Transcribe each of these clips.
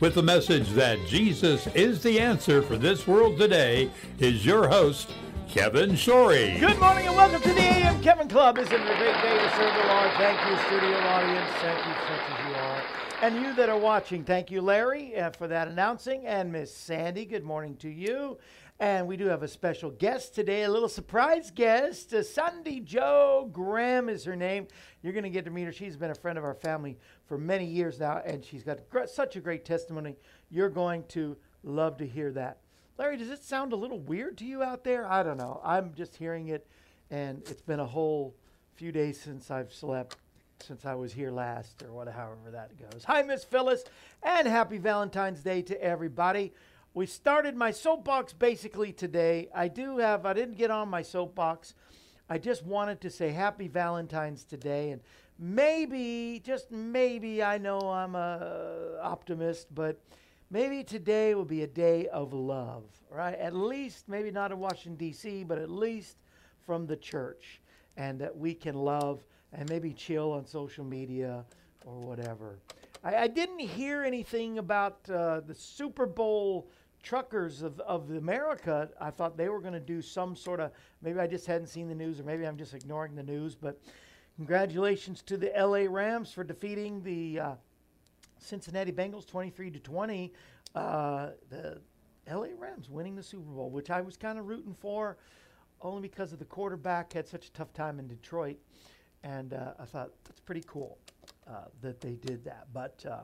with the message that Jesus is the answer for this world today, is your host, Kevin Shorey. Good morning and welcome to the AM Kevin Club. Isn't it a great day to serve the Lord? Thank you, studio audience. Thank you, such as you are. And you that are watching, thank you, Larry, uh, for that announcing. And Miss Sandy, good morning to you. And we do have a special guest today, a little surprise guest. Uh, Sundi Jo Graham is her name. You're going to get to meet her. She's been a friend of our family for many years now, and she's got such a great testimony. You're going to love to hear that. Larry, does it sound a little weird to you out there? I don't know. I'm just hearing it, and it's been a whole few days since I've slept since I was here last, or whatever, however that goes. Hi, Miss Phyllis, and happy Valentine's Day to everybody. We started my soapbox basically today. I do have, I didn't get on my soapbox. I just wanted to say happy Valentine's today, and maybe, just maybe, I know I'm a optimist, but maybe today will be a day of love, right? At least, maybe not in Washington, D.C., but at least from the church, and that we can love and maybe chill on social media or whatever. I, I didn't hear anything about uh, the Super Bowl truckers of, of America. I thought they were going to do some sort of, maybe I just hadn't seen the news or maybe I'm just ignoring the news, but congratulations to the LA Rams for defeating the uh, Cincinnati Bengals 23 to 20. Uh, the LA Rams winning the Super Bowl, which I was kind of rooting for only because of the quarterback had such a tough time in Detroit. And uh, I thought that's pretty cool uh, that they did that. But uh,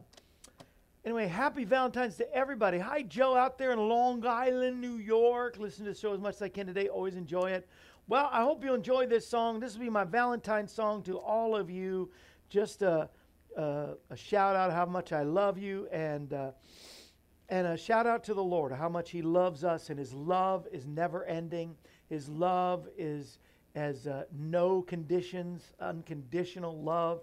anyway, happy Valentine's to everybody. Hi, Joe, out there in Long Island, New York. Listen to the show as much as I can today. Always enjoy it. Well, I hope you enjoy this song. This will be my Valentine's song to all of you. Just a, a, a shout out how much I love you and. Uh, and a shout out to the Lord, how much He loves us, and His love is never ending. His love is as uh, no conditions, unconditional love.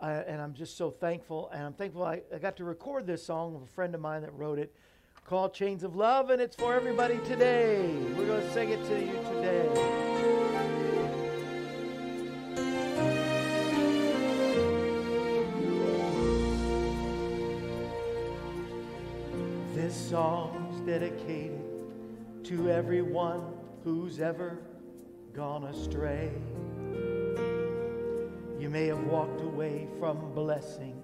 Uh, and I'm just so thankful. And I'm thankful I, I, got to record this song with a friend of mine that wrote it called Chains of Love, and it's for everybody today. We're going to sing it to you today. This song's dedicated to everyone who's ever gone astray. May have walked away from blessing,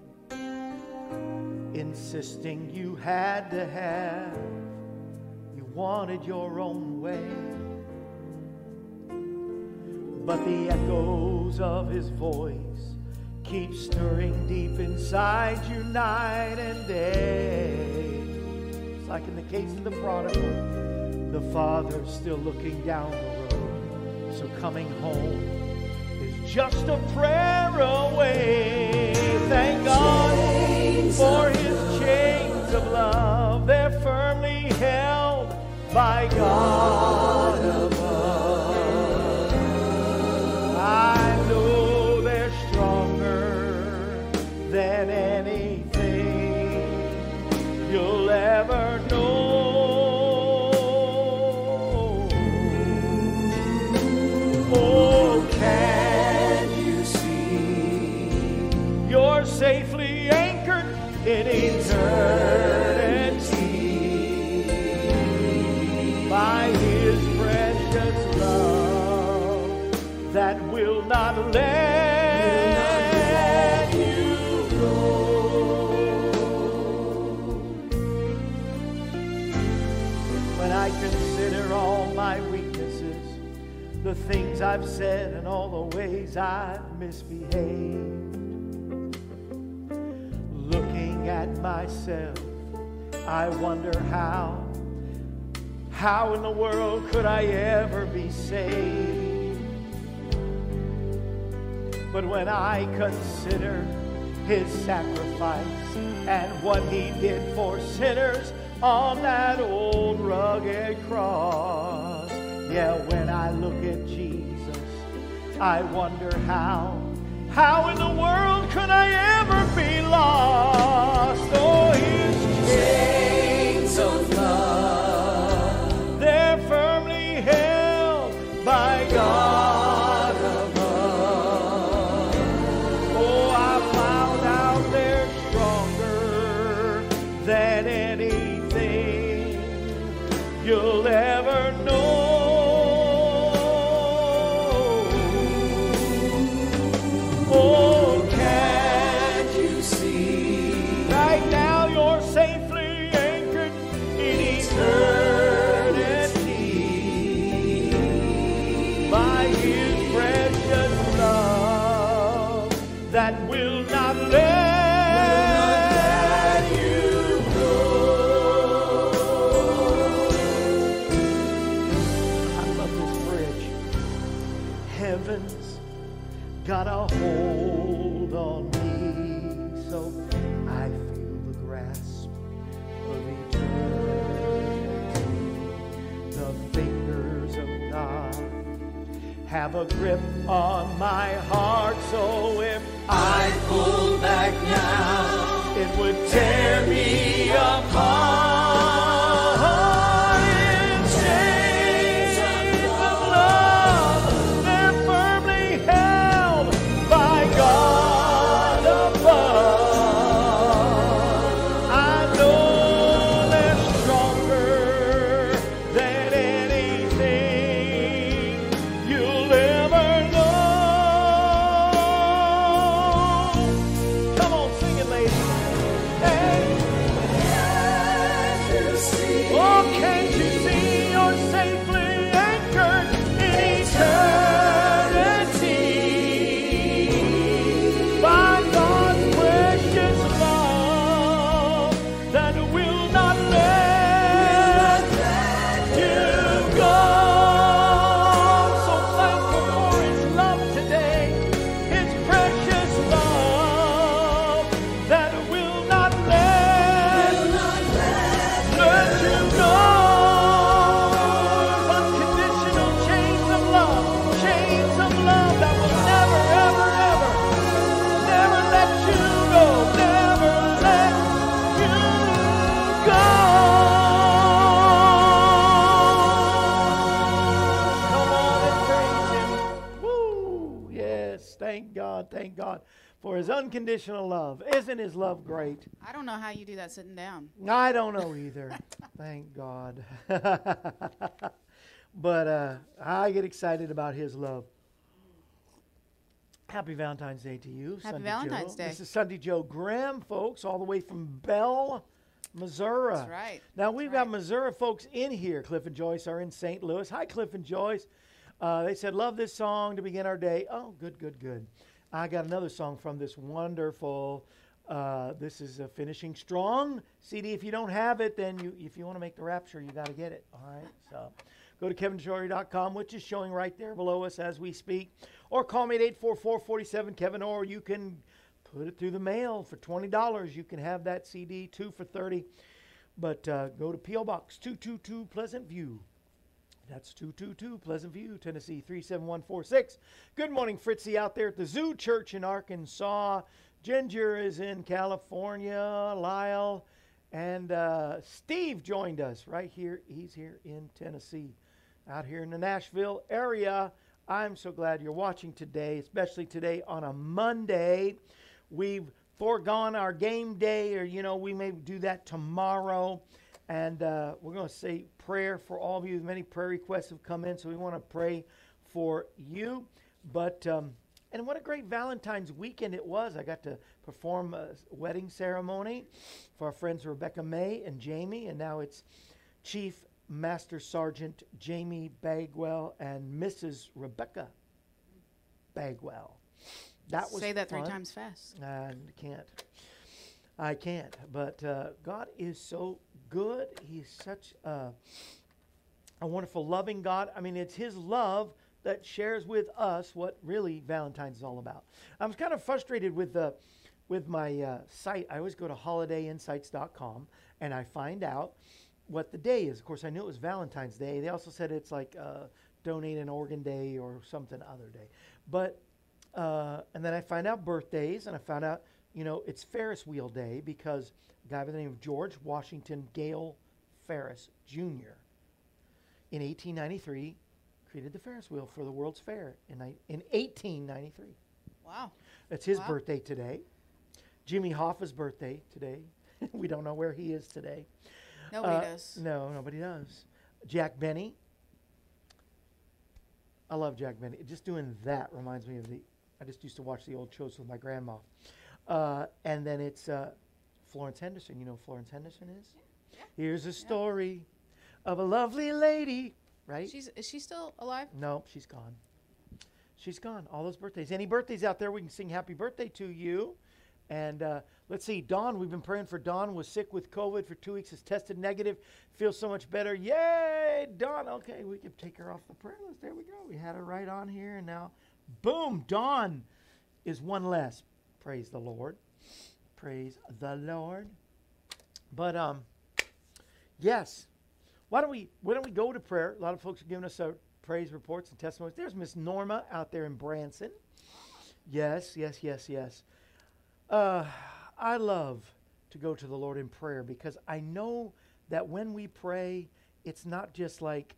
insisting you had to have, you wanted your own way. But the echoes of his voice keep stirring deep inside you night and day. It's like in the case of the prodigal, the father's still looking down the road. So coming home just a prayer away. Thank God for his chains of love. They're firmly held by God I consider all my weaknesses, the things I've said and all the ways I've misbehaved. Looking at myself, I wonder how, how in the world could I ever be saved? But when I consider his sacrifice and what he did for sinners on that old rugged cross, yeah, when I look at Jesus, I wonder how, how in the world could I ever be lost? Oh, his chains have a grip on my heart, so if I pull back now, it would tear me apart. Thank God, thank God for His unconditional love. Isn't His love great? I don't know how you do that sitting down. I don't know either. Thank God. but uh, I get excited about His love. Happy Valentine's Day to you, Happy Sundi Valentine's Jo. Day. This is Sundi Jo Graham, folks, all the way from Belle, Missouri. That's right. Now we've That's got right. Missouri folks in here. Cliff and Joyce are in St. Louis. Hi, Cliff and Joyce. Uh, they said, "Love this song to begin our day." Oh, good, good, good. I got another song from this wonderful. Uh, this is a finishing strong CD. If you don't have it, then you, if you want to make the rapture, you got to get it. All right. So, go to kevinshorey.com, which is showing right there below us as we speak, or call me at 844-47 Kevin, or you can put it through the mail for twenty dollars. You can have that CD two for thirty. But uh, go to PO Box two two two Pleasant View. That's 222 Pleasant View, Tennessee 37146. Good morning, Fritzy, out there at the Zoo Church in Arkansas. Ginger is in California. Lyle and uh, Steve joined us right here. He's here in Tennessee, out here in the Nashville area. I'm so glad you're watching today, especially today on a Monday. We've foregone our game day, or, you know, we may do that tomorrow. And uh, we're going to say prayer for all of you. Many prayer requests have come in, so we want to pray for you. But, um, and what a great Valentine's weekend it was. I got to perform a wedding ceremony for our friends Rebecca May and Jamie, and now it's Chief Master Sergeant Jamie Bagwell and Mrs. Rebecca Bagwell. That was Say that three times fast. I can't. I can't. But uh, God is so good. He's such a, a wonderful, loving God. I mean, it's His love that shares with us what really Valentine's is all about. I was kind of frustrated with the with my uh, site. I always go to holidayinsights.com and I find out what the day is. Of course, I knew it was Valentine's Day. They also said it's like uh, donate an organ day or something other day. But uh, and then I find out birthdays, and I found out, you know, it's Ferris wheel day because a guy by the name of George Washington Gale Ferris Jr. in 1893 created the Ferris wheel for the World's Fair in, in 1893. Wow. It's his Wow. birthday today. Jimmy Hoffa's birthday today. we don't know where he is today. Nobody Uh, does. No, nobody does. Jack Benny. I love Jack Benny. Just doing that reminds me of the. I just used to watch the old shows with my grandma. Uh, and then it's uh, Florence Henderson. You know who Florence Henderson is? Here's a story of a lovely lady, right? She's is she still alive? Nope, she's gone. She's gone. All those birthdays. Any birthdays out there, we can sing happy birthday to you. And uh, let's see, Dawn, we've been praying for Dawn, was sick with COVID for two weeks, has tested negative, feels so much better. Yay, Dawn. Okay, we can take her off the prayer list. There we go. We had her right on here, and now, boom, Dawn is one less. Praise the Lord. Praise the Lord. But um, yes, why don't we why don't we go to prayer? A lot of folks are giving us uh, praise reports and testimonies. There's Miss Norma out there in Branson. Yes, yes, yes, yes. Uh, I love to go to the Lord in prayer because I know that when we pray, it's not just like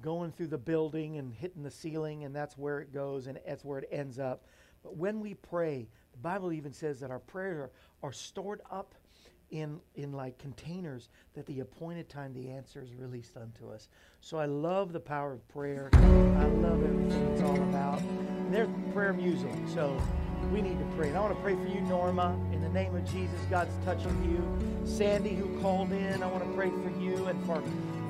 going through the building and hitting the ceiling and that's where it goes and that's where it ends up. But when we pray, the Bible even says that our prayers are, are stored up in in like containers that the appointed time the answer is released unto us. So I love the power of prayer. I love everything it's all about. And there's prayer music. So we need to pray. And I want to pray for you, Norma. In the name of Jesus, God's touching you. Sandy, who called in, I want to pray for you and for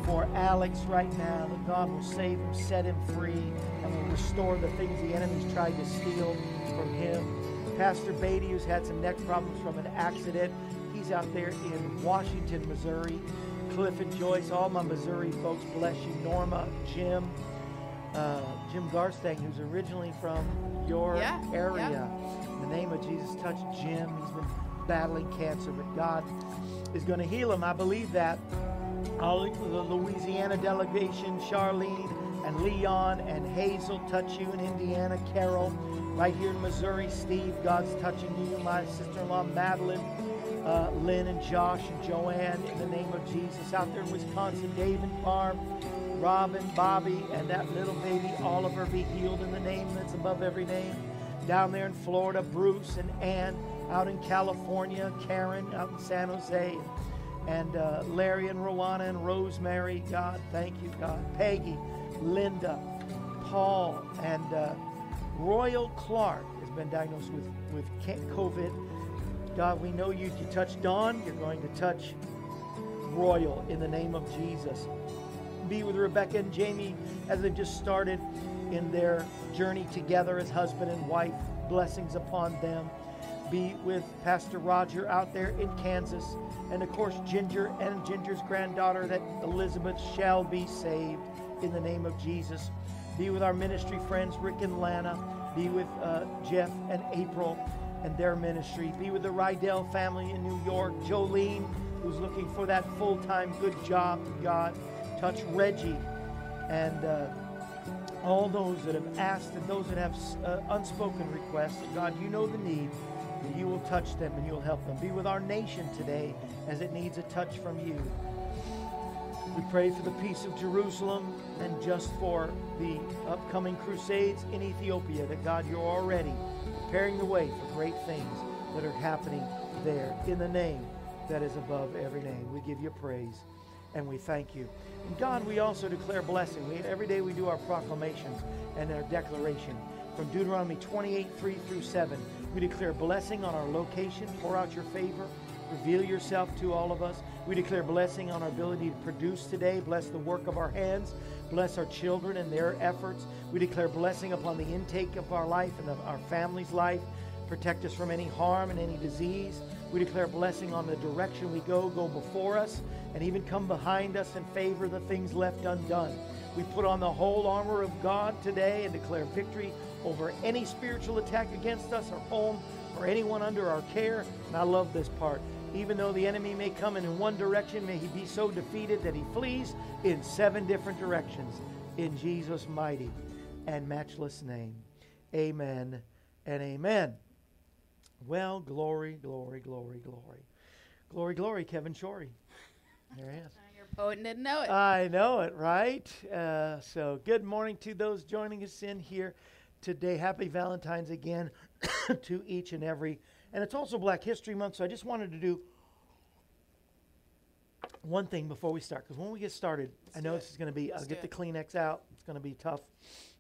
for Alex right now, that God will save him, set him free, and will restore the things the enemy's tried to steal from him. Pastor Beatty, who's had some neck problems from an accident, he's out there in Washington, Missouri. Cliff and Joyce, all my Missouri folks, bless you. Norma, Jim, uh, Jim Garstang, who's originally from your Yeah, area. yeah. In the name of Jesus, touch Jim. He's been battling cancer, but God is going to heal him. I believe that. All the Louisiana delegation, Charlene and Leon and Hazel touch you in Indiana. Carol, right here in Missouri, Steve, God's touching you. My sister-in-law, Madeline, uh, Lynn and Josh and Joanne, in the name of Jesus. Out there in Wisconsin, David Farm, Robin, Bobby, and that little baby Oliver be healed in the name that's above every name. Down there in Florida, Bruce and Ann. Out in California, Karen out in San Jose. And uh, Larry and Rowana and Rosemary, God, thank you, God. Peggy, Linda, Paul, and uh, Royal Clark has been diagnosed with, with COVID. God, we know you. You touch Dawn, you're going to touch Royal in the name of Jesus. Be with Rebecca and Jamie as they've just started in their journey together as husband and wife. Blessings upon them. Be with Pastor Roger out there in Kansas. And of course, Ginger and Ginger's granddaughter, that Elizabeth shall be saved in the name of Jesus. Be with our ministry friends, Rick and Lana. Be with uh, Jeff and April and their ministry. Be with the Rydell family in New York. Jolene, who's looking for that full time good job, God. Touch Reggie and uh, all those that have asked and those that have uh, unspoken requests. God, you know the need. and You will touch them and you'll help them. Be with our nation today as it needs a touch from you. We pray for the peace of Jerusalem and just for the upcoming crusades in Ethiopia, that God, you're already preparing the way for great things that are happening there in the name that is above every name. We give you praise and we thank you. And God, we also declare blessing. We, every day we do our proclamations and our declaration. From Deuteronomy 28, 3 through 7, we declare blessing on our location. Pour out your favor. Reveal yourself to all of us. We declare blessing on our ability to produce today. Bless the work of our hands. Bless our children and their efforts. We declare blessing upon the intake of our life and of our family's life. Protect us from any harm and any disease. We declare blessing on the direction we go, go before us, and even come behind us and favor the things left undone. We put on the whole armor of God today and declare victory over any spiritual attack against us, our home, or anyone under our care. And I love this part. Even though the enemy may come in one direction, may he be so defeated that he flees in seven different directions. In Jesus' mighty and matchless name. Amen and amen. Well, glory, glory, glory, glory. Glory, glory, Kevin Shorey. There he is. Your poet didn't know it. I know it, right? Uh, so, good morning to those joining us in here today. Happy Valentine's again to each and every. And it's also Black History Month, so I just wanted to do one thing before we start. Because when we get started, I know this is going to be, I'll Let's get the. Kleenex out. It's going to be tough,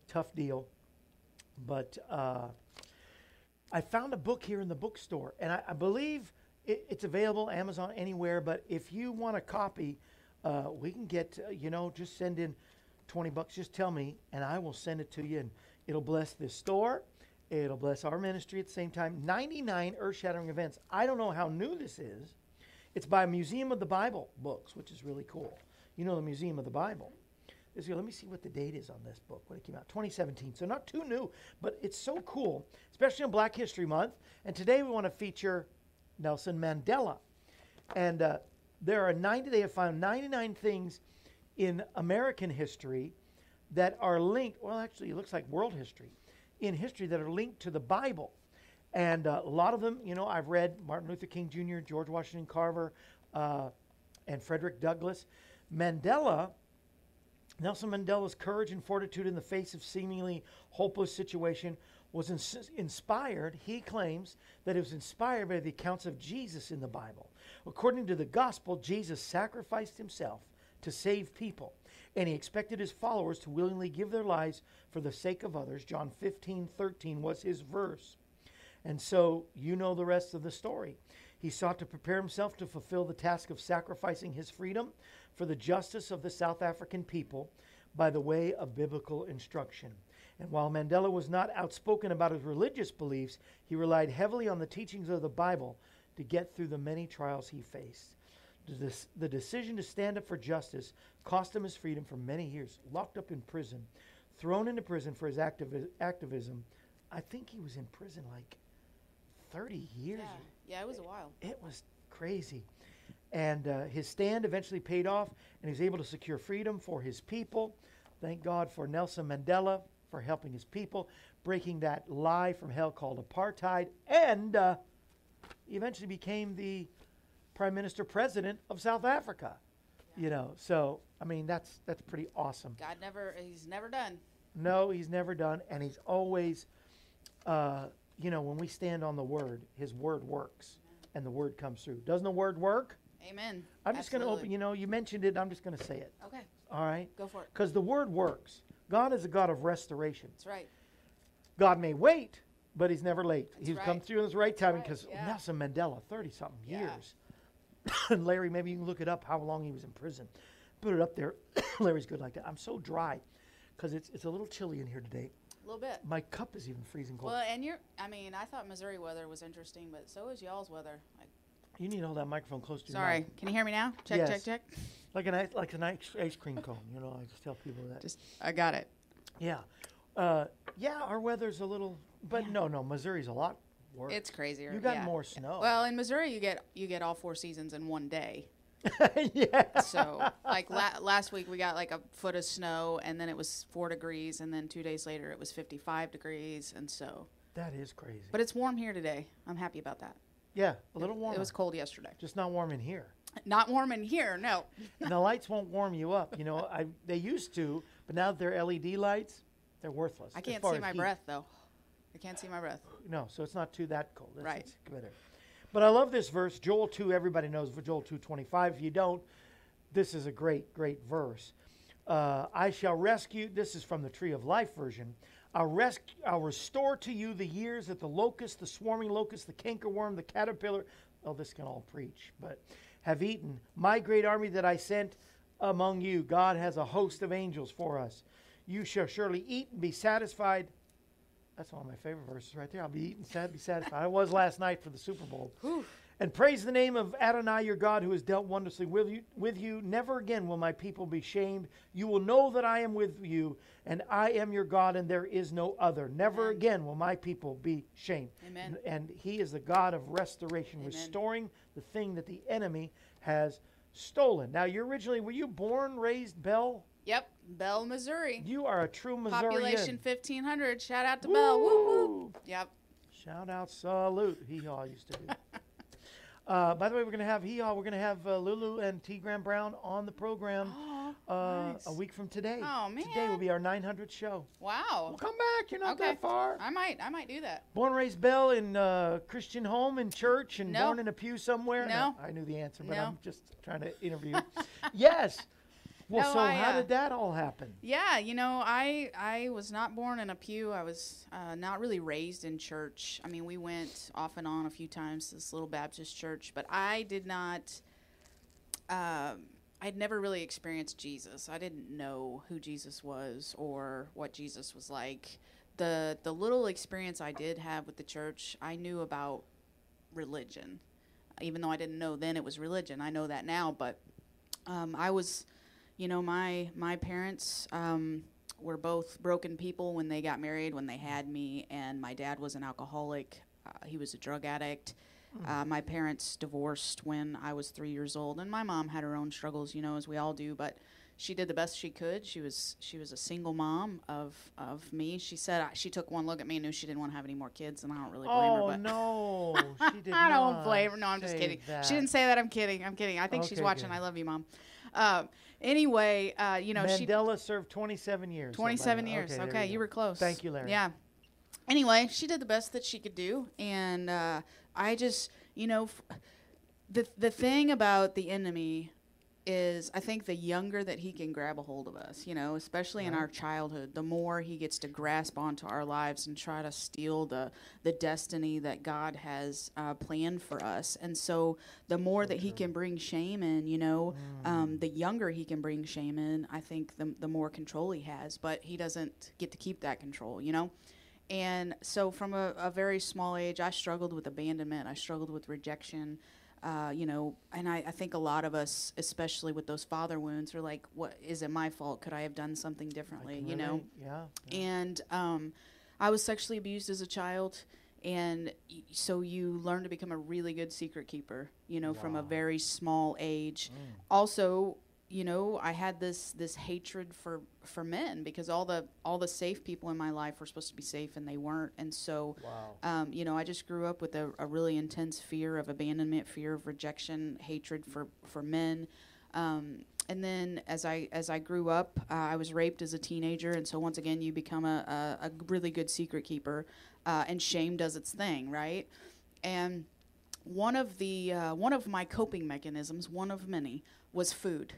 tough deal. But uh, I found a book here in the bookstore, and I, I believe it, it's available Amazon anywhere. But if you want a copy, uh, we can get uh, you know just send in twenty bucks. Just tell me, and I will send it to you, and it'll bless this store. It'll bless our ministry at the same time. Ninety nine earth shattering events. I don't know how new this is. It's by Museum of the Bible books, which is really cool. You know the Museum of the Bible. Let me see what the date is on this book when it came out 2017 so not too new but it's so cool especially on black history month and today we want to feature nelson mandela and uh, there are 90 they have found 99 things in american history that are linked well actually it looks like world history in history that are linked to the bible. And uh, a lot of them you know i've read martin luther king jr george washington carver uh, and frederick douglass. Mandela Nelson Mandela's courage and fortitude in the face of seemingly hopeless situation was ins- inspired, he claims, that it was inspired by the accounts of Jesus in the Bible. According to the gospel, Jesus sacrificed himself to save people, and he expected his followers to willingly give their lives for the sake of others. John 15, 13 was his verse. And so you know the rest of the story. He sought to prepare himself to fulfill the task of sacrificing his freedom for the justice of the South African people by the way of biblical instruction. And while Mandela was not outspoken about his religious beliefs, he relied heavily on the teachings of the Bible to get through the many trials he faced. The, the decision to stand up for justice cost him his freedom for many years, locked up in prison, thrown into prison for his activi- activism. I think he was in prison like 30 years. yeah, yeah, it was a while. It was crazy. And uh, his stand eventually paid off, and he was able to secure freedom for his people. Thank God for Nelson Mandela for helping his people, breaking that lie from hell called apartheid, and uh, he eventually became the prime minister president of South Africa. You know, so I mean that's that's pretty awesome. God never, he's never done. No, he's never done, and he's always, uh, you know, when we stand on the word, his word works, and the word comes through. Doesn't the word work? Amen. I'm just going to open. You know, you mentioned it. I'm just going to say it. Okay, All right, go for it. because the word works. God is a God of restoration. That's right. God may wait, but He's never late. That's He's right. come through in His right timing right, because yeah. Nelson Mandela, 30 something Yeah. years. And Larry, maybe you can look it up how long he was in prison. Put it up there. Larry's good like that. I'm so dry because it's it's a little chilly in here today. A little bit. My cup is even freezing cold. Well, and you're, I mean, I thought Missouri weather was interesting, but so is y'all's weather. Like, You need to hold that microphone close to your sorry, can you hear me now? Check, Yes. check, check. Like an ice, like an ice, ice cream cone. You know, I just tell people that. Just, I got it. yeah, uh, yeah. Our weather's a little, but no, no. Missouri's a lot worse. It's crazier. You got yeah. more snow. Well, in Missouri, you get you get all four seasons in one day. yeah. So, like la- last week, we got like a foot of snow, and then it was four degrees, and then two days later, it was 55 degrees, and so. That is crazy. But it's warm here today. I'm happy about that. yeah, a little warm. It was cold yesterday. just not warm in here. Not warm in here, no. and the lights won't warm you up. You know, I they used to, but now they're LED lights, they're worthless. I can't see my heat. breath though. I can't see my breath. No, so it's not too that cold. It's, Right. It's. But I love this verse, Joel 2. Everybody knows Joel 2.25. If you don't, this is a great, great verse. Uh, I shall rescue, this is from the Tree of Life version. I'll, resc- I'll restore to you the years that the locust, the swarming locust, the cankerworm, the caterpillar, oh, this can all preach, but have eaten. My great army that I sent among you, God has a host of angels for us. You shall surely eat and be satisfied. That's one of my favorite verses right there. I'll be eating, sad, be satisfied. I was last night for the Super Bowl. And praise the name of Adonai, your God, who has dealt wondrously with you, with you. Never again will my people be shamed. You will know that I am with you, and I am your God, and there is no other. Never Amen. again will my people be shamed. Amen. And He is the God of restoration, Amen. restoring the thing that the enemy has stolen. Now, you originally were you born, raised, Belle? Yep, Belle, Missouri. You are a true Missourian. Population 1500. Shout out to Belle. Woo woo. Woo! Yep. Shout out, salute. Hee haw used to do. uh, by the way, we're going to have hee haw. We're going to have uh, Lulu and T. Graham Brown on the program Oh, uh, nice. a week from today. Oh, man! Today will be our 900th show. Wow. Well, come back. You're not Okay. that far. I might I might do that. Born, raised Belle in uh, Christian home in church and No. born in a pew somewhere. No. I knew the answer, but No. I'm just trying to interview. yes. Well, No, so I, how uh, did that all happen? Yeah, you know, I I was not born in a pew. I was uh, not really raised in church. I mean, we went off and on a few times to this little Baptist church, but I did not. Um, I'd never really experienced Jesus. I didn't know who Jesus was or what Jesus was like. the The little experience I did have with the church, I knew about religion, even though I didn't know then it was religion. I know that now, but um, I was you know my my parents um, were both broken people when they got married when they had me and my dad was an alcoholic uh, he was a drug addict uh, my parents divorced when i was three years old and my mom had her own struggles you know as we all do but she did the best she could she was she was a single mom of of me she said she took one look at me and knew she didn't want to have any more kids and i don't really blame Oh her but no, she did I don't blame her. No, I'm just kidding. that. She didn't say that. I'm kidding. I'm kidding. I think she's watching. good. I love you, mom. Um, anyway, uh, you know, she Mandela served 27 years. 27 years. there Okay, you, go. were close. Thank you, Larry. Yeah. Anyway, she did the best that she could do, and uh, I just, you know, f- the the thing about the enemy is, I think the younger that he can grab a hold of us, you know, especially in our childhood, the more he gets to grasp onto our lives and try to steal the the destiny that God has uh, planned for us, and so the more that he can bring shame in, you know, Mm. um, the younger he can bring shame in, I think the, the more control he has. But he doesn't get to keep that control, you know? And so from a, a very small age, I struggled with abandonment, I struggled with rejection. Uh, you know, and I, I think a lot of us, especially with those father wounds, are like, "What is it my fault? Could I have done something differently?" You know, Yeah. yeah. and um, I was sexually abused as a child, and y- so you learn to become a really good secret keeper. You know, from a very small age. Mm. Also, you know, I had this this hatred for for men because all the all the safe people in my life were supposed to be safe and they weren't, and so. Wow. Um, you know, I just grew up with a, a really intense fear of abandonment, fear of rejection, hatred for for men. Um, and then as I as I grew up, uh, I was raped as a teenager, and so once again, you become a, a, a really good secret keeper, uh, and shame does its thing, right? And one of the uh, one of my coping mechanisms, one of many, was food.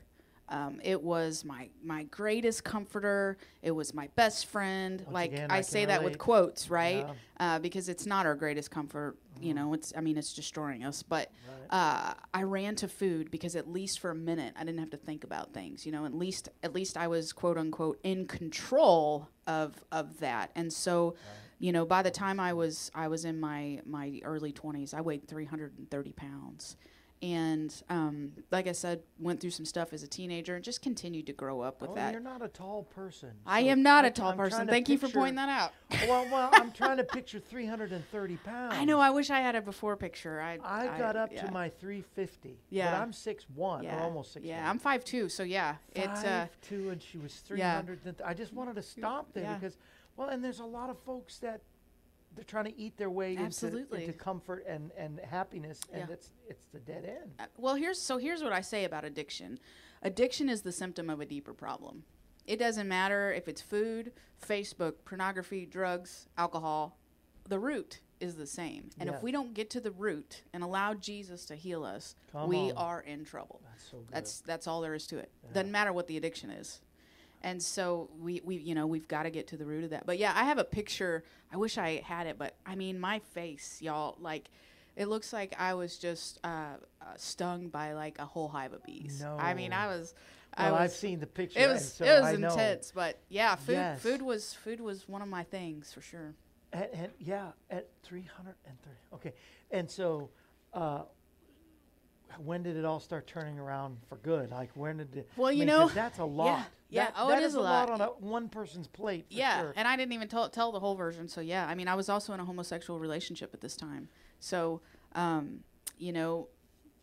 Um, it was my my greatest comforter. It was my best friend. Once like again, I, I say that with quotes, right? Yeah. uh, because it's not our greatest comfort. You Mm-hmm. know, it's I mean, it's destroying us. But Right. uh, I ran to food because at least for a minute, I didn't have to think about things. You know, at least at least I was quote unquote in control of of that. And so, you know, by the time I was I was in my my early twenties, I weighed three hundred and thirty pounds. And um, like I said, went through some stuff as a teenager and just continued to grow up with oh, that. you're not a tall person. I am not I- a tall I'm person. Thank you for pointing that out. well, well, I'm trying to picture 330 pounds. I know. I wish I had a before picture. I I got up yeah. to my 350. Yeah. But I'm 6'1", yeah. or almost 6'1". Yeah, I'm five two, so yeah, it's uh, 5'2", and she was yeah. 300. and th- I just wanted to stop there Yeah. because, well, and there's a lot of folks that they're trying to eat their way into, Absolutely. into comfort and, and happiness, and Yeah. it's it's the dead end. uh, well. Here's so here's what I say about addiction. Addiction is the symptom of a deeper problem. It doesn't matter if it's food, Facebook, pornography, drugs, alcohol. The root is the same, and if we don't get to the root and allow Jesus to heal us, Come we on. are in trouble. That's so good. That's that's all there is to it. Yeah. Doesn't matter what the addiction is. And so we, we you know we've got to get to the root of that. But yeah, I have a picture. I wish I had it, but I mean my face, y'all. Like It looks like I was just uh, uh, stung by like a whole hive of bees. no. I mean, I was. I Well, was, I've seen the picture. It was so it was I know. intense, but yeah, food Yes. food was food was one of my things for sure. And, and yeah, at 330. Okay. And so, uh, when did it all start turning around for good? Like, when did it? Well, I you mean, know, that's a lot. yeah. That- Oh, it that is a lot lot. on a, one person's plate. Yeah, sure. and I didn't even tell tell the whole version. So yeah, I mean, I was also in a homosexual relationship at this time. So, um, you know,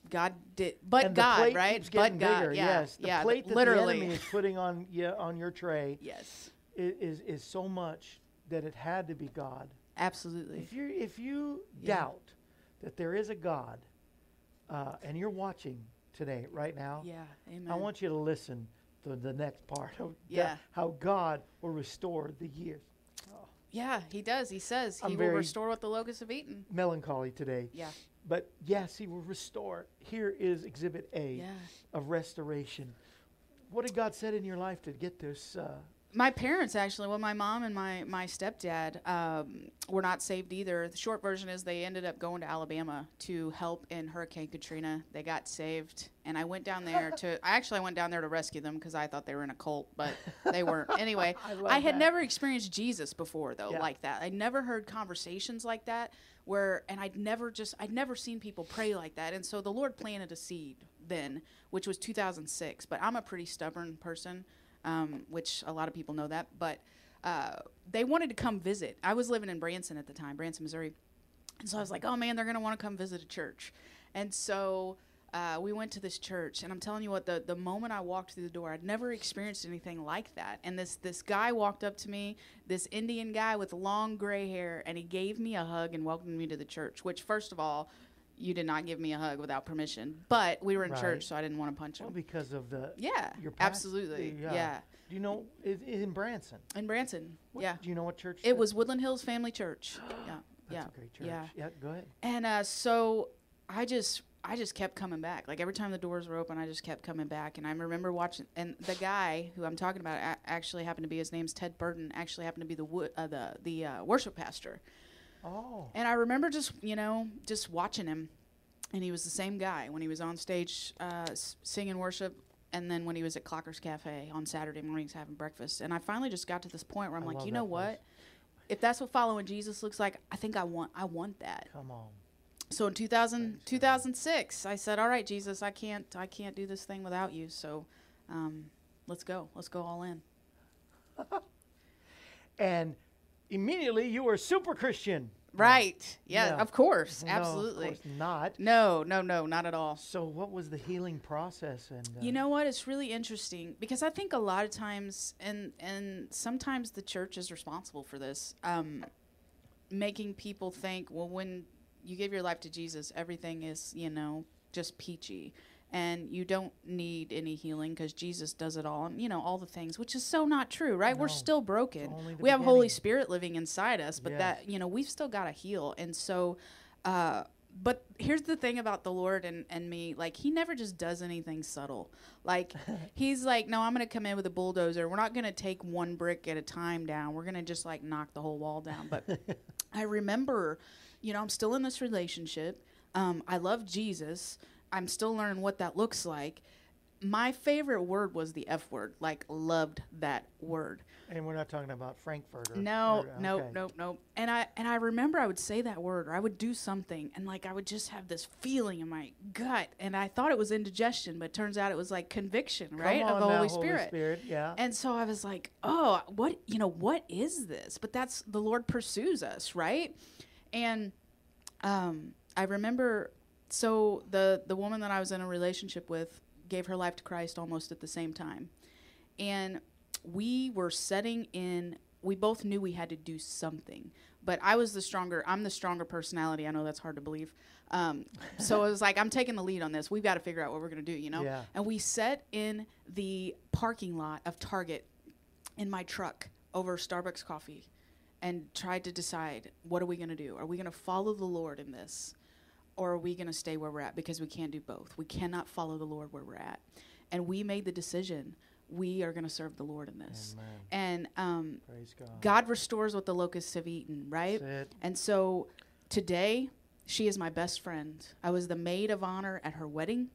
God did, but And God, right? but God, bigger. yeah, yes, the yeah, plate that literally. the enemy is putting on yeah, on your tray yes, is, is is so much that it had to be God. absolutely. If you if you Yeah. doubt that there is a God, uh, and you're watching today right now, Yeah, amen. I want you to listen to the next part of Yeah. how God will restore the years. yeah, He does. He says I'm He will restore what the locusts have eaten. Melancholy today, Yeah, but yes, He will restore. Here is Exhibit A yeah. of restoration. What did God said in your life to get this? Uh, My parents actually, well, my mom and my my stepdad um, were not saved either. The short version is they ended up going to Alabama to help in Hurricane Katrina. They got saved, and I went down there to. I actually went down there to rescue them because I thought they were in a cult, but they weren't. Anyway, I I had that. never experienced Jesus before though, Yeah. like that. I'd never heard conversations like that where, and I'd never just, I'd never seen people pray like that. And so the Lord planted a seed then, which was 2006. But I'm a pretty stubborn person, um, which a lot of people know that. But uh, they wanted to come visit. I was living in Branson at the time, Branson, Missouri. And so I was like, oh man, they're going to want to come visit a church. And so uh, we went to this church. And I'm telling you what, the, the moment I walked through the door, I'd never experienced anything like that. And this, this guy walked up to me, this Indian guy with long gray hair, and he gave me a hug and welcomed me to the church, which, first of all, you did not give me a hug without permission. But we were in Right. church, so I didn't want to punch him. well, because of the yeah, your past- absolutely. uh, yeah. Do you know it, it in Branson? In Branson. What- yeah. Do you know what church? It was Woodland Hills Family Church. Yeah. That's yeah. a great church. Yeah. Yeah. Go ahead. And uh, so I just I just kept coming back. Like every time the doors were open, I just kept coming back. And I remember watching. And the guy who I'm talking about a- actually happened to be his name's Ted Burton. Actually happened to be the wo- uh, the the uh, worship pastor. Oh. And I remember just you know just watching him, and he was the same guy when he was on stage uh, s- singing worship. And then when he was at Clocker's Cafe on Saturday mornings having breakfast, and I finally just got to this point where I'm I like, you know place. what? If that's what following Jesus looks like, I think I want I want that. Come on. So in 2000, 2006, I said, "All right, Jesus, I can't, I can't do this thing without you. So, um, let's go, let's go all in." And immediately you were super Christian. Right? Yeah, Yeah. of course, No, absolutely. of course not. No, no, no, not at all. So what was the healing process? And uh, You know what? It's really interesting because I think a lot of times, and and sometimes the church is responsible for this, um, making people think, well, when you give your life to Jesus, everything is you know just peachy, and you don't need any healing because Jesus does it all, and you know all the things, which is so not true, right? We're still broken. We have Holy. Spirit living inside us, but Yes. that you know we've still got to heal, and so. Uh, but here's the thing about the Lord and, and me, like he never just does anything subtle. Like he's like, No, I'm gonna come in with a bulldozer. We're not gonna take one brick at a time down. We're gonna just like knock the whole wall down. But I remember, you know, I'm still in this relationship. Um, I love Jesus. I'm still learning what that looks like. My favorite word was the F word. Like loved that word. and we're not talking about Frankfurt. Or, No, or- no, okay. nope, nope. And I and I remember I would say that word or I would do something and like I would just have this feeling in my gut and I thought it was indigestion, but turns out it was like conviction, right? Of the now, Holy Spirit. Spirit, yeah. And so I was like, "Oh, what, you know, what is this?" But that's the Lord pursues us, right? And um, I remember so the the woman that I was in a relationship with gave her life to Christ almost at the same time. And we were setting in we both knew we had to do something. But I was the stronger I'm the stronger personality. I know that's hard to believe. Um, so it was like I'm taking the lead on this. We've got to figure out what we're going to do, you know? Yeah. And we set in the parking lot of Target in my truck over Starbucks coffee and tried to decide what are we going to do? Are we going to follow the Lord in this? Or are we going to stay where we're at? Because we can't do both. We cannot follow the Lord where we're at. And we made the decision we are going to serve the Lord in this. Amen. And um, Praise God. God restores what the locusts have eaten, right? And so today, She is my best friend. I was the maid of honor at her wedding,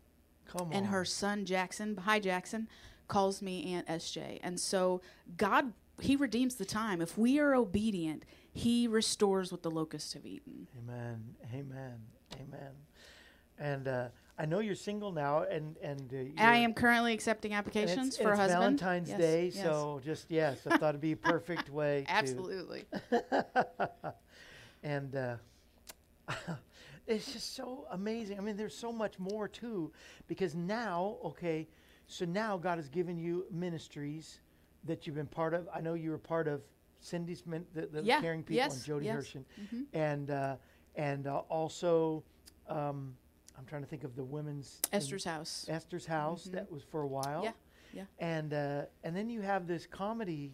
Come and on. her son Jackson, hi Jackson, calls me Aunt SJ. And so God, He redeems the time. If we are obedient, He restores what the locusts have eaten. Amen. Amen. Amen. And uh, I know you're single now, and and uh, I am currently accepting and applications it's, for a it's husband. Valentine's Yes, Day, yes. so just yes, I thought it'd be a perfect way. absolutely. and uh, it's just so amazing. I mean, there's so much more too, because now, okay, so now God has given you ministries that you've been part of. I know you were part of Cindy's, min- the, the Yeah, caring people, yes, and Jody yes. Hershin, Mhm. and uh, and uh, also, um, I'm trying to think of the women's Esther's house. Esther's house Mhm. that was for a while. Yeah, yeah. And uh, and then you have this comedy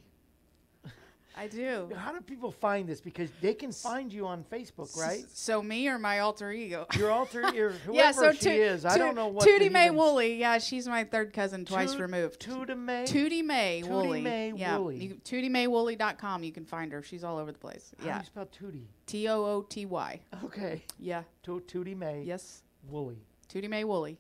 I do. how do people find this? Because they can find you on Facebook, right? So me or my alter ego? Your alter, your whoever yeah, so she Tu- is. I don't know what. Tootie to Mae Woolley. Yeah, she's my third cousin, twice Toot- removed. Tootie Mae. Tootie Mae woolly. Tootie Woolley. Mae yeah, Woolley. You, TootieMaeWoolley.com. You can find her. She's all over the place. How do you spell Tootie? T O O T Y. Okay. Yeah. To- Tootie Mae. Yes. Woolley. Tootie Mae Woolley.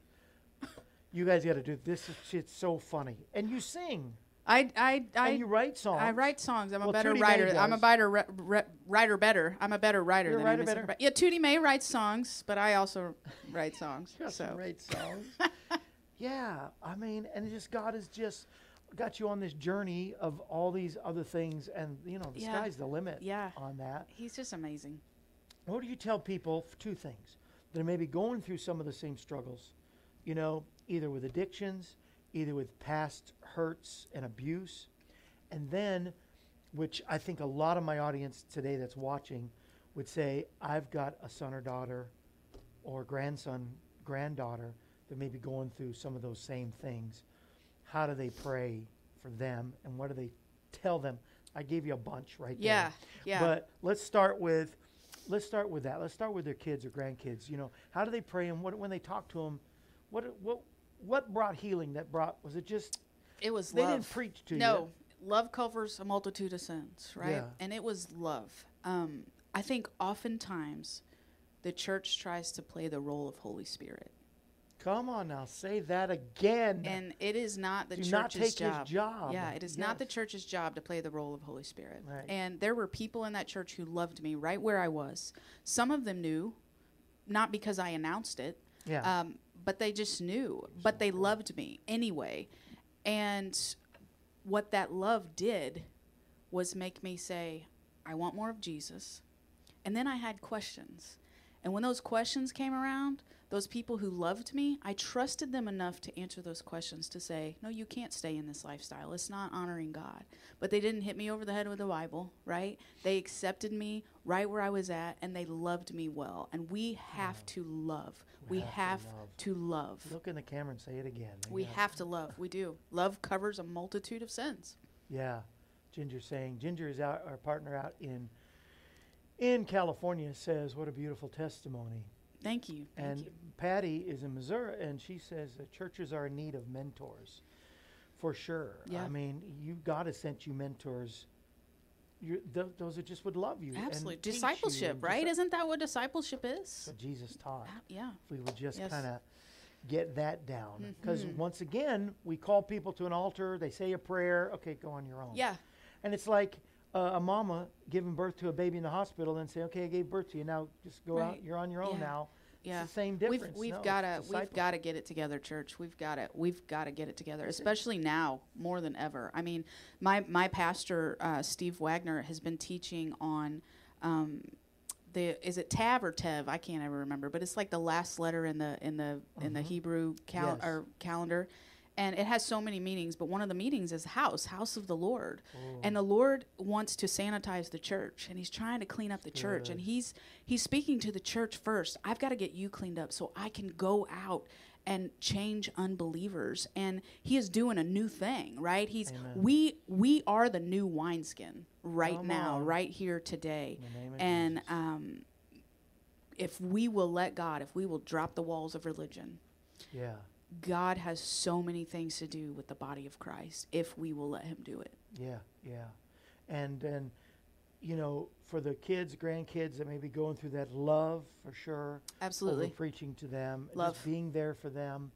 You guys got to do this. Is shit's so funny, and you sing, I I I and you write songs. I write songs. I'm Well, a better Tootie writer. I'm a better re- re- writer. Better. I'm a better writer You're than writer I better? But yeah, Tootie Mae writes songs, but I also write songs. Some so songs. yeah, I mean, and just God has just got you on this journey of all these other things, and you know, the Yeah. sky's the limit Yeah. on that. he's just amazing. What do you tell people? Two things that are maybe going through some of the same struggles, you know, either with addictions, either with past hurts and abuse, and then, which I think a lot of my audience today that's watching would say, I've got a son or daughter or grandson, granddaughter that may be going through some of those same things. How do they pray for them and what do they tell them? I gave you a bunch right there. Yeah. Yeah. But let's start with let's start with that. Let's start with their kids or grandkids. You know, how do they pray and what when they talk to them? What what what brought healing? That brought was it just it was they love. didn't preach to you. no, love covers a multitude of sins, right? Yeah. And it was love. Um, I think oftentimes the church tries to play the role of Holy Spirit. Come on now, say that again. and it is not the Do church's not take his job. job. Yeah, it is not the church's job to play the role of Holy Spirit. Right. And there were people in that church who loved me right where I was. Some of them knew, not because I announced it, yeah. um, but they just knew. But they loved me anyway. And what that love did was make me say, I want more of Jesus. And then I had questions. And when those questions came around, those people who loved me, I trusted them enough to answer those questions to say, no, you can't stay in this lifestyle. It's not honoring God. But they didn't hit me over the head with the Bible, right? They accepted me right where I was at and they loved me well. And we have to love. We We, have have, to love. to love. Look in the camera and say it again. We have to love. We do. Love covers a multitude of sins. Yeah, Ginger saying Ginger is out, our partner out in in California says what a beautiful testimony. Thank you. Thank and you. Patty is in Missouri, and she says that churches are in need of mentors, for sure. Yeah. I mean, you God has sent you mentors. Th- those that just would love you. Absolutely. you Discipleship, and right? disi- Isn't that what discipleship is? what Jesus taught. Ah, Yeah. If we would just Yes. kind of get that down, because Mhm. once again, we call people to an altar. They say a prayer. Okay, go on your own. Yeah. And it's like uh, a mama giving birth to a baby in the hospital and say, "Okay, I gave birth to you. Now just go out. You're on your own Yeah. now." Yeah. It's the same We've difference. we've No, got to we've got to get it together, church. We've got to we've got to get it together, especially now more than ever. I mean, my my pastor uh, Steve Wagner has been teaching on. Um, the is it Tav or Tev? I can't ever remember, but it's like the last letter in the in the in the Mhm. Hebrew cal- Yes. or calendar, and it has so many meanings. But one of the meanings is house, house of the Lord. Oh, and the lord wants to sanitize the church and he's trying to clean up the church and he's he's speaking to the church first i've got to get you cleaned up so i can go out and change unbelievers and he is doing a new thing right he's Amen. we we are the new wineskin right Come now on. right here today In the name of and um if we will let god if we will drop the walls of religion yeah, god has so many things to do with the body of christ if we will let him do it yeah, yeah, and and you know, for the kids, grandkids that may be going through that, love for sure. Absolutely. Preaching to them, Love. being there for them,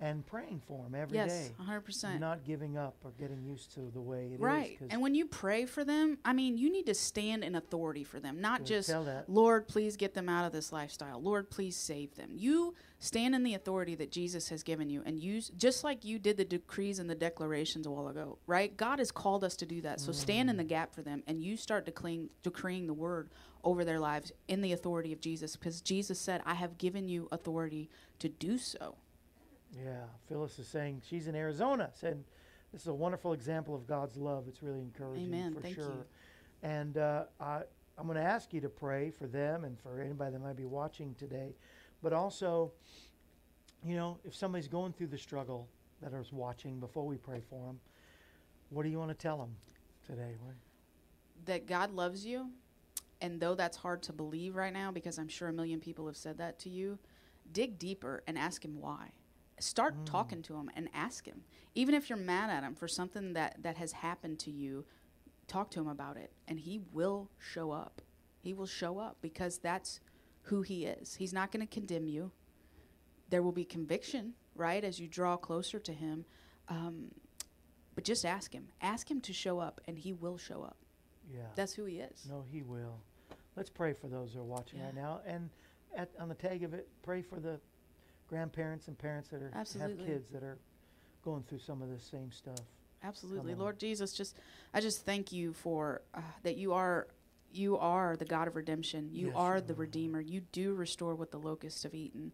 and praying for them every day. yes, 100%. Not giving up or getting used to the way it is. right. 'cause And when you pray for them, I mean, you need to stand in authority for them, not just. Lord, please get them out of this lifestyle. Lord, please save them. You stand in the authority that Jesus has given you and use just like you did the decrees and the declarations a while ago, right? God has called us to do that. So stand in the mm. gap for them and you start declaring, decreeing the word over their lives in the authority of Jesus because Jesus said, I have given you authority to do so. Yeah, Phyllis is saying she's in Arizona. Said this is a wonderful example of God's love. It's really encouraging Amen. for Thank you. sure. And uh, I, I'm going to ask you to pray for them and for anybody that might be watching today, but also, you know, if somebody's going through the struggle that is watching, before we pray for them, what do you want to tell them today? What- that God loves you, and though that's hard to believe right now, because I'm sure a million people have said that to you, dig deeper and ask Him why. Start talking to Him and ask Him. Even if you're mad at Him for something that, that has happened to you, talk to Him about it, and He will show up. He will show up because that's who He is. He's not going to condemn you. There will be conviction, right, as you draw closer to Him. Um, but just ask Him. Ask Him to show up, and He will show up. Yeah. That's who he is. No, he will. Let's pray for those who are watching right now. And at, on the tag of it, pray for the grandparents and parents that are have kids that are going through some of the same stuff. Absolutely. Lord Jesus. Just, I just thank you for uh, that. You are, you are the God of redemption. You Yes, are the. Redeemer. You do restore what the locusts have eaten.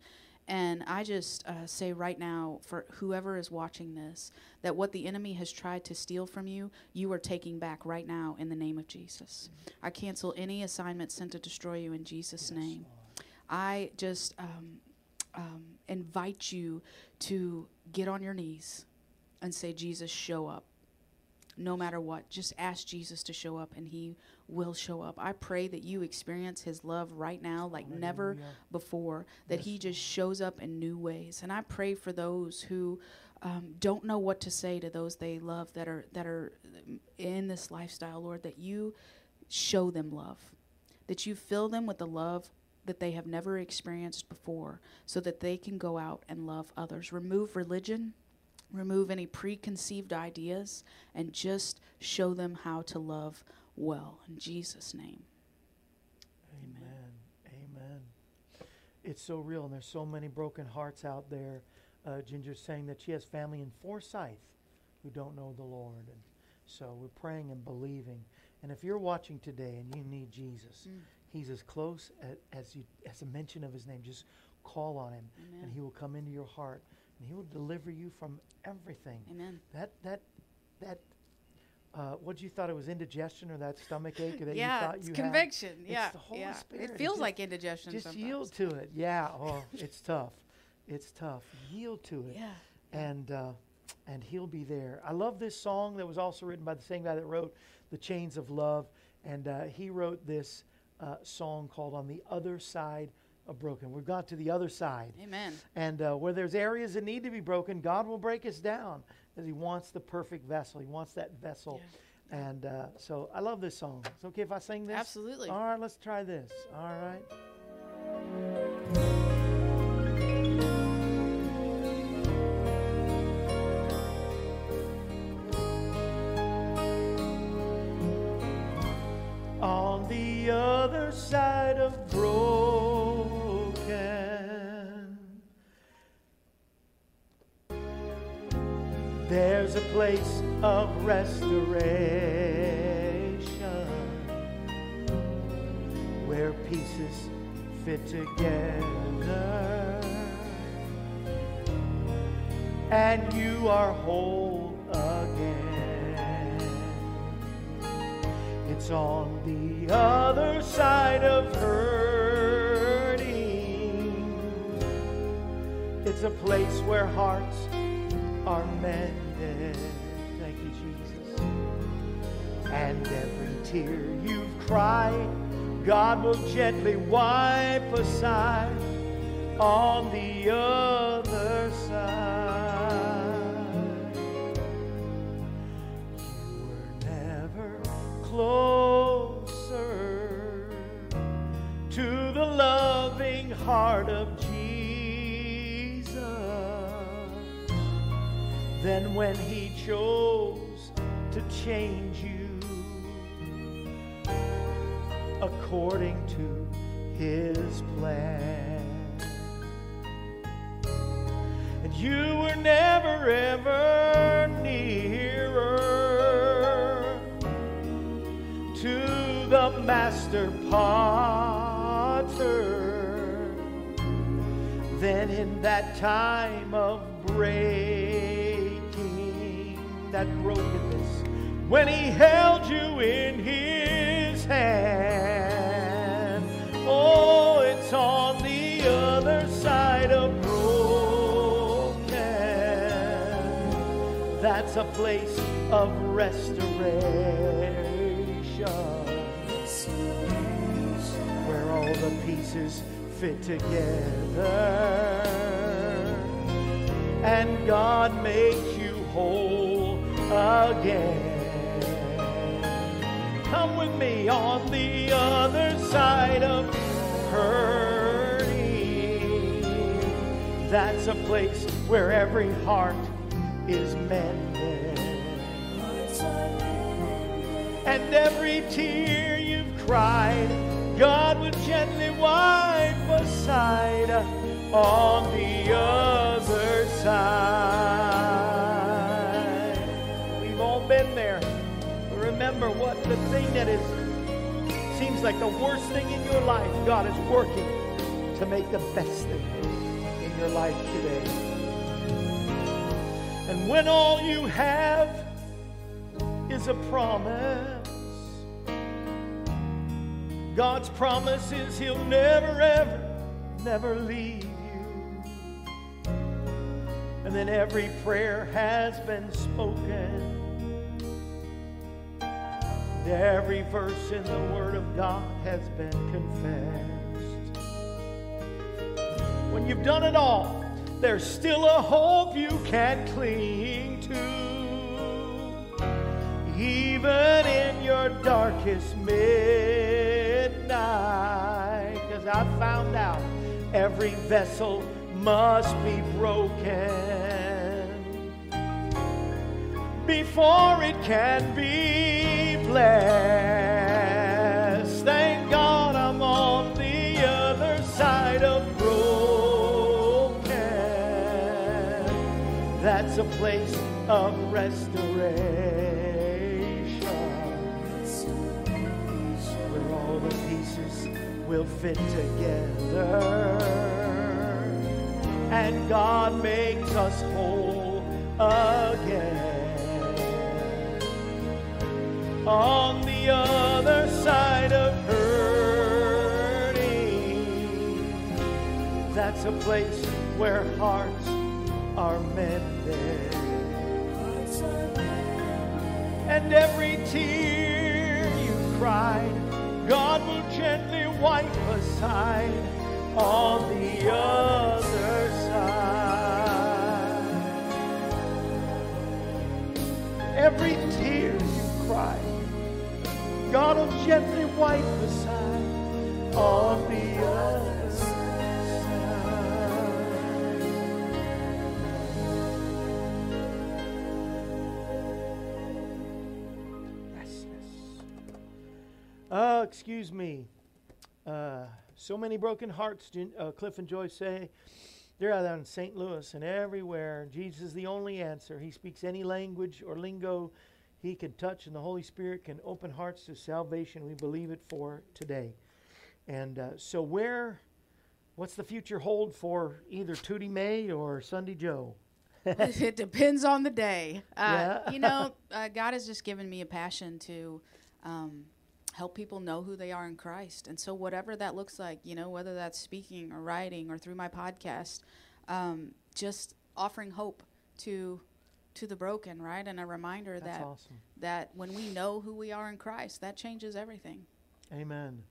And I just uh, say right now, for whoever is watching this, that what the enemy has tried to steal from you, you are taking back right now in the name of Jesus. I cancel any assignment sent to destroy you in Jesus' Yes, name. Lord. I just um, um, invite you to get on your knees and say, Jesus, show up. No matter what, just ask Jesus to show up and he will show up. I pray that you experience his love right now like never before, that Yes, he just shows up in new ways. And I pray for those who um, don't know what to say to those they love that are that are um, in this lifestyle, Lord, that you show them love, that you fill them with the love that they have never experienced before, so that they can go out and love others. Remove religion, remove any preconceived ideas, and just show them how to love well. In Jesus' name. Amen. Amen. It's so real, and there's so many broken hearts out there. Uh, Ginger's saying that she has family in Forsyth who don't know the Lord, and so we're praying and believing. And if you're watching today and you need Jesus, Mm. He's as close as, as you as a mention of His name. Just call on Him, Amen. and He will come into your heart, and He will deliver you from everything. Amen. That that that. Uh, what you thought it was indigestion or that stomach ache that you yeah, thought it's you had? conviction. It's yeah, the Holy yeah. Spirit. It It feels just- like indigestion. just sometimes. yield to it. Yeah. Oh, it's tough. It's tough. Yield to it. Yeah. And uh, and he'll be there. I love this song that was also written by the same guy that wrote "The Chains of Love," and uh, he wrote this uh, song called "On the Other Side of Broken." We've got to the other side, Amen. and uh, where there's areas that need to be broken, God will break us down, because He wants the perfect vessel. He wants that vessel. And uh, so I love this song. It's okay if I sing this? Absolutely. All right, let's try this. All right. Place of restoration where pieces fit together and you are whole again. It's on the other side of hurting. It's a place where hearts are mended. And every tear you've cried, God will gently wipe aside on the other side. You were never closer to the loving heart of Jesus than when He chose to change you according to his plan. And you were never ever nearer to the master potter than in that time of breaking, that brokenness, when he held you in his hand. A place of restoration where all the pieces fit together and God makes you whole again. Come with me on the other side of hurting. That's a place where every heart is mended. And every tear you've cried, God will gently wipe aside on the other side. We've all been there. Remember what the thing that is seems like the worst thing in your life, God is working to make the best thing in your life today. And when all you have is a promise. God's promise is He'll never, ever, never leave you. And then every prayer has been spoken. Every verse in the Word of God has been confessed. When you've done it all, there's still a hope you can cling to even in your darkest midnight. Because I found out every vessel must be broken before it can be blessed. Thank God I'm on the other side of broken. That's a place of restoration will fit together and God makes us whole again. On the other side of hurting, that's a place where hearts are mended. And every tear you cried, God will gently wipe aside on the other side. Every tear you cry, God will gently wipe aside on excuse me. Uh, so many broken hearts, uh, Cliff and Joyce say. They're out there in St. Louis and everywhere. Jesus is the only answer. He speaks any language or lingo he can touch, and the Holy Spirit can open hearts to salvation. We believe it for today. And uh, so, where, what's the future hold for either Tootie Mae or Sundi Jo? it depends on the day. Uh, Yeah. you know, uh, God has just given me a passion to um, help people know who they are in Christ. And so, whatever that looks like, you know, whether that's speaking or writing or through my podcast, um, just offering hope to to the broken, right? And a reminder That's that awesome. that when we know who we are in Christ, that changes everything. Amen.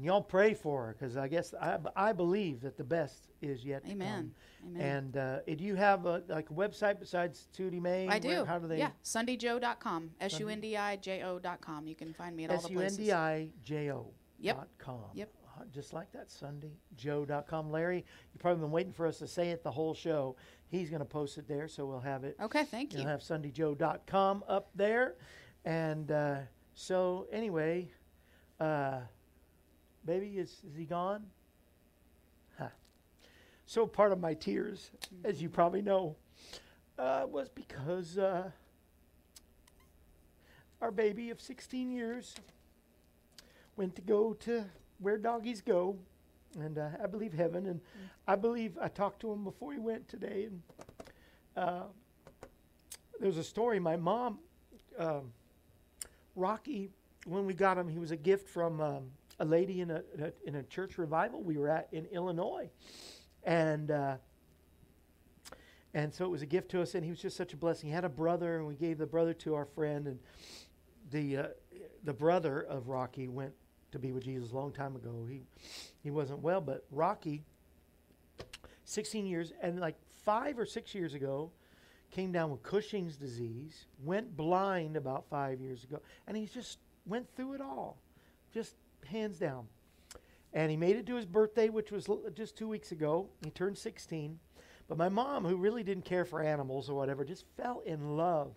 And y'all pray for her because I guess I, I believe that the best is yet to Amen. come. Amen. And uh, do you have a, like a website besides Tootie Mae? I Where- do. how do they? Yeah, sundijo.com. S U N D I J O.com. You can find me at all the U N places. D I J O. Yep. com. Yep. just like that, SundiJo.com. Larry, you've probably been waiting for us to say it the whole show. He's going to post it there, so we'll have it. Okay, thank you. You'll have SundiJo.com up there. And uh, so, anyway, uh, baby, is, is he gone? Huh. So, part of my tears, as you probably know, uh, was because uh, our baby of 16 years went to go to where doggies go, and uh, I believe heaven. And I believe I talked to him before he went today, and uh, there's a story. My mom, um, Rocky, when we got him, he was a gift from um, a lady in a, in a in a church revival we were at in Illinois, and. Uh, and so it was a gift to us, and he was just such a blessing. He had a brother, and we gave the brother to our friend, and the uh, the brother of Rocky went to be with Jesus a long time ago. He he wasn't well, but Rocky, 16 years, and like five or six years ago, came down with Cushing's disease, went blind about five years ago, and he just went through it all, just hands down. And he made it to his birthday, which was l- just two weeks ago. He turned 16. But my mom, who really didn't care for animals or whatever, just fell in love.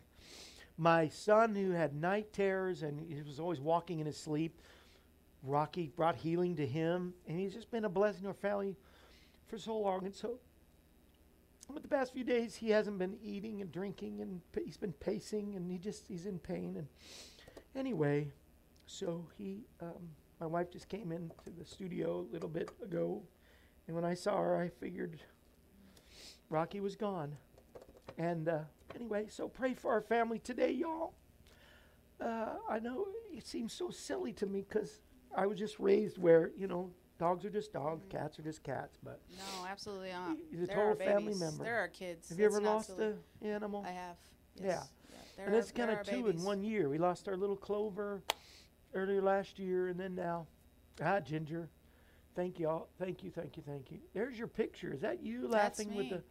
My son, who had night terrors and he was always walking in his sleep, Rocky brought healing to him, and he's just been a blessing to our family for so long. And so, but the past few days, he hasn't been eating and drinking, and pa- he's been pacing, and he just he's in pain. And anyway, so he, um, my wife just came into the studio a little bit ago, and when I saw her, I figured Rocky was gone. And uh, anyway, so pray for our family today, y'all. Uh, I know it seems so silly to me because I was just raised where, you know, dogs are just dogs, cats are just cats. But No, absolutely not. He's a total family member. They're kids. have you ever That's lost silly. an animal? I have. Yeah. Yes. they're and our- it's kind of two in one year. We lost our little Clover earlier last year, and then now, Hi, Ginger. Thank y'all. Thank you. Thank you. Thank you. There's your picture. Is that you laughing with the?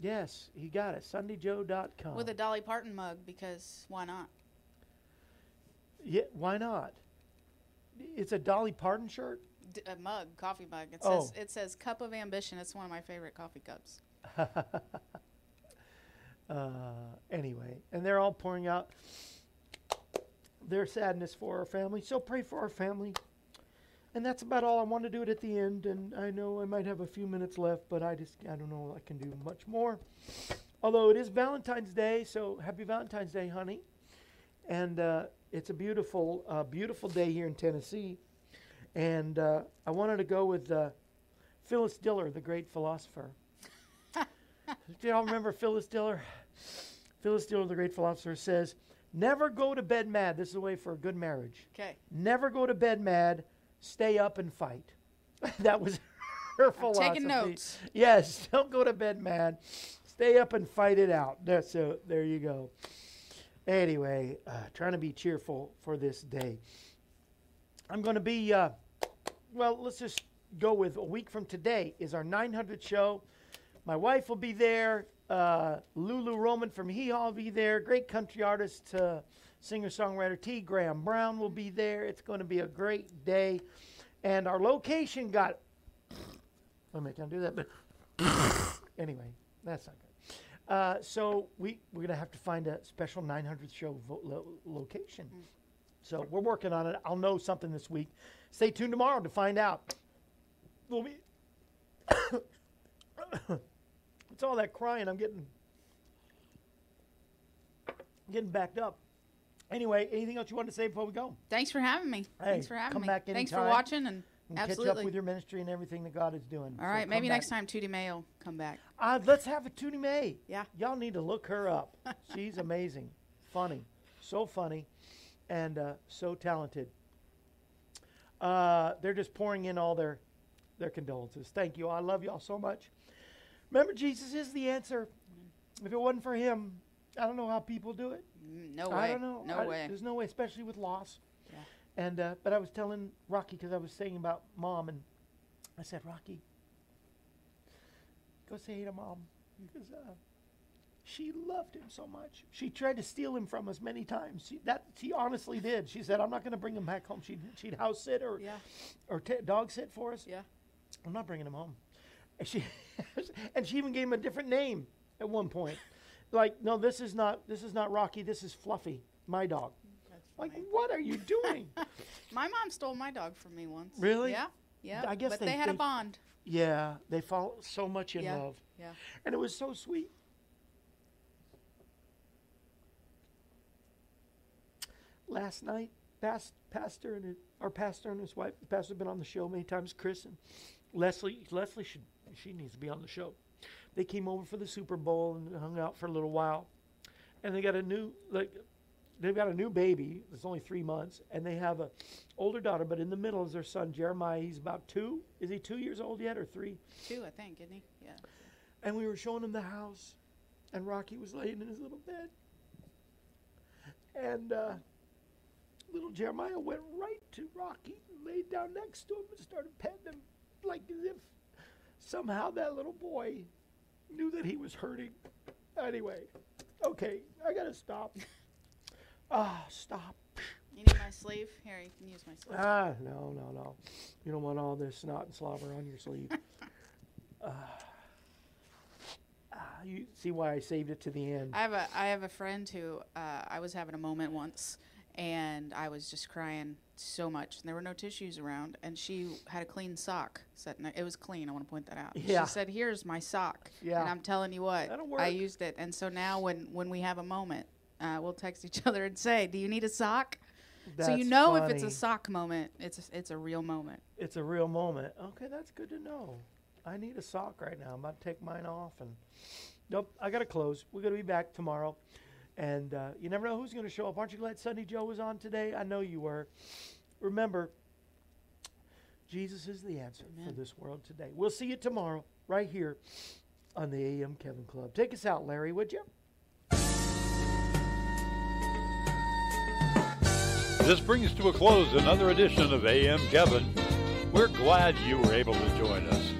Yes, he got it. SundiJo.com. With a Dolly Parton mug because why not? Yeah, why not? It's a Dolly Parton shirt. D- a mug, coffee mug. It Oh. says it says cup of ambition. It's one of my favorite coffee cups. Uh, anyway, and they're all pouring out their sadness for our family. So pray for our family. And that's about all I want to do it at the end. And I know I might have a few minutes left, but I just I don't know I can do much more. Although it is Valentine's Day, so happy Valentine's Day, honey. And uh, it's a beautiful, uh, beautiful day here in Tennessee. And uh, I wanted to go with uh, Phyllis Diller, the great philosopher. Do y'all remember Phyllis Diller? Phyllis Diller, the great philosopher, says, Never go to bed mad. This is the way for a good marriage. Okay. Never go to bed mad. Stay up and fight. that was her I'm philosophy. taking notes. Yes, don't go to bed mad. Stay up and fight it out. There- So there you go. Anyway, uh, trying to be cheerful for this day. I'm going to be, uh, well, let's just go with a week from today is our 900th show. My wife will be there. Uh, Lulu Roman from Hee Haw will be there. Great country artist, uh, singer songwriter T. Graham Brown will be there. It's going to be a great day. And our location got. Wait a minute, can I do that? But anyway, that's not good. Uh, so we, we're going to have to find a special 900th show vo- lo- location. So we're working on it. I'll know something this week. Stay tuned tomorrow to find out. We'll be. it's all that crying. I'm getting getting backed up. Anyway, anything else you want to say before we go? Thanks for having me. Hey, Thanks for having come me. back Thanks for watching and And catch up with your ministry and everything that God is doing. All right, So maybe back. next time Tootie Mae will come back. Uh, let's have a Tootie Mae. Yeah. Y'all need to look her up. She's amazing, funny, so funny, and uh, so talented. Uh, they're just pouring in all their their condolences. Thank you. I love y'all so much. Remember, Jesus is the answer. If it wasn't for Him, I don't know how people do it. Mm, No way. I don't know. No I- way. There's no way, especially with loss. Yeah. And uh, but I was telling Rocky because I was saying about mom, and I said, Rocky, go say hey to mom because uh, she loved him so much. She tried to steal him from us many times. She, that she honestly did. She said, "I'm not going to bring him back home." She'd, she'd house sit or Yeah. or t- dog sit for us. Yeah. I'm not bringing him home. And she and she even gave him a different name at one point. Like, no, this is not this is not Rocky. This is Fluffy, my dog. Like, what are you doing? My mom stole my dog from me once. Really? Yeah. Yeah. I guess but they- they, had a bond. yeah, they fall so much in Yeah. love, Yeah. and it was so sweet. Last night, past, pastor and his, our pastor and his wife, the pastor's been on the show many times. Chris and Leslie. Leslie should she needs to be on the show. They came over for the Super Bowl and hung out for a little while, and they got a new like they've got a new baby. It's only three months, and they have a older daughter. But in the middle is their son Jeremiah. He's about two. Is he two years old yet or three? Two, I think, isn't he? Yeah. And we were showing him the house, and Rocky was laying in his little bed. And uh, little Jeremiah went right to Rocky, laid down next to him, and started petting him, like as if somehow that little boy knew that he was hurting. Anyway, okay, I gotta stop. Ah, stop. You need my sleeve? Here, you can use my sleeve. Ah, no, no, no. You don't want all this snot and slobber on your sleeve. Ah, you see why I saved it to the end. I have a I have a friend who uh, I was having a moment once, and I was just crying so much, and there were no tissues around, and she had a clean sock. Said it was clean. I want to point that out. Yeah. She said, "Here's my sock." Yeah. And I'm telling you what, I used it, and so now when when we have a moment, uh, we'll text each other and say, "Do you need a sock?" That's so you know if it's a sock moment, it's a, it's a real moment. It's a real moment. Okay, that's good to know. I need a sock right now. I'm about to take mine off and nope, I gotta close. We're gonna be back tomorrow. And uh, you never know who's gonna show up. Aren't you glad Sundi Jo was on today? I know you were. Remember, Jesus is the answer for this world today. We'll see you tomorrow, right here on the AM Kevin Club. Take us out, Larry, would you? This brings to a close another edition of AM Kevin. We're glad you were able to join us.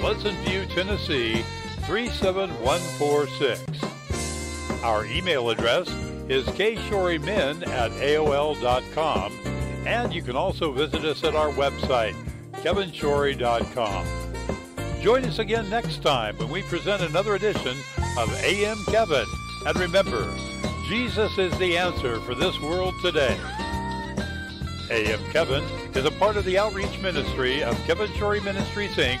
Pleasant View, Tennessee 37146. Our email address is kshorymen at AOL.com, and you can also visit us at our website, kevinshorey.com. Join us again next time when we present another edition of AM Kevin. And remember, Jesus is the answer for this world today. AM Kevin is a part of the outreach ministry of Kevin Shorey Ministries, Inc.,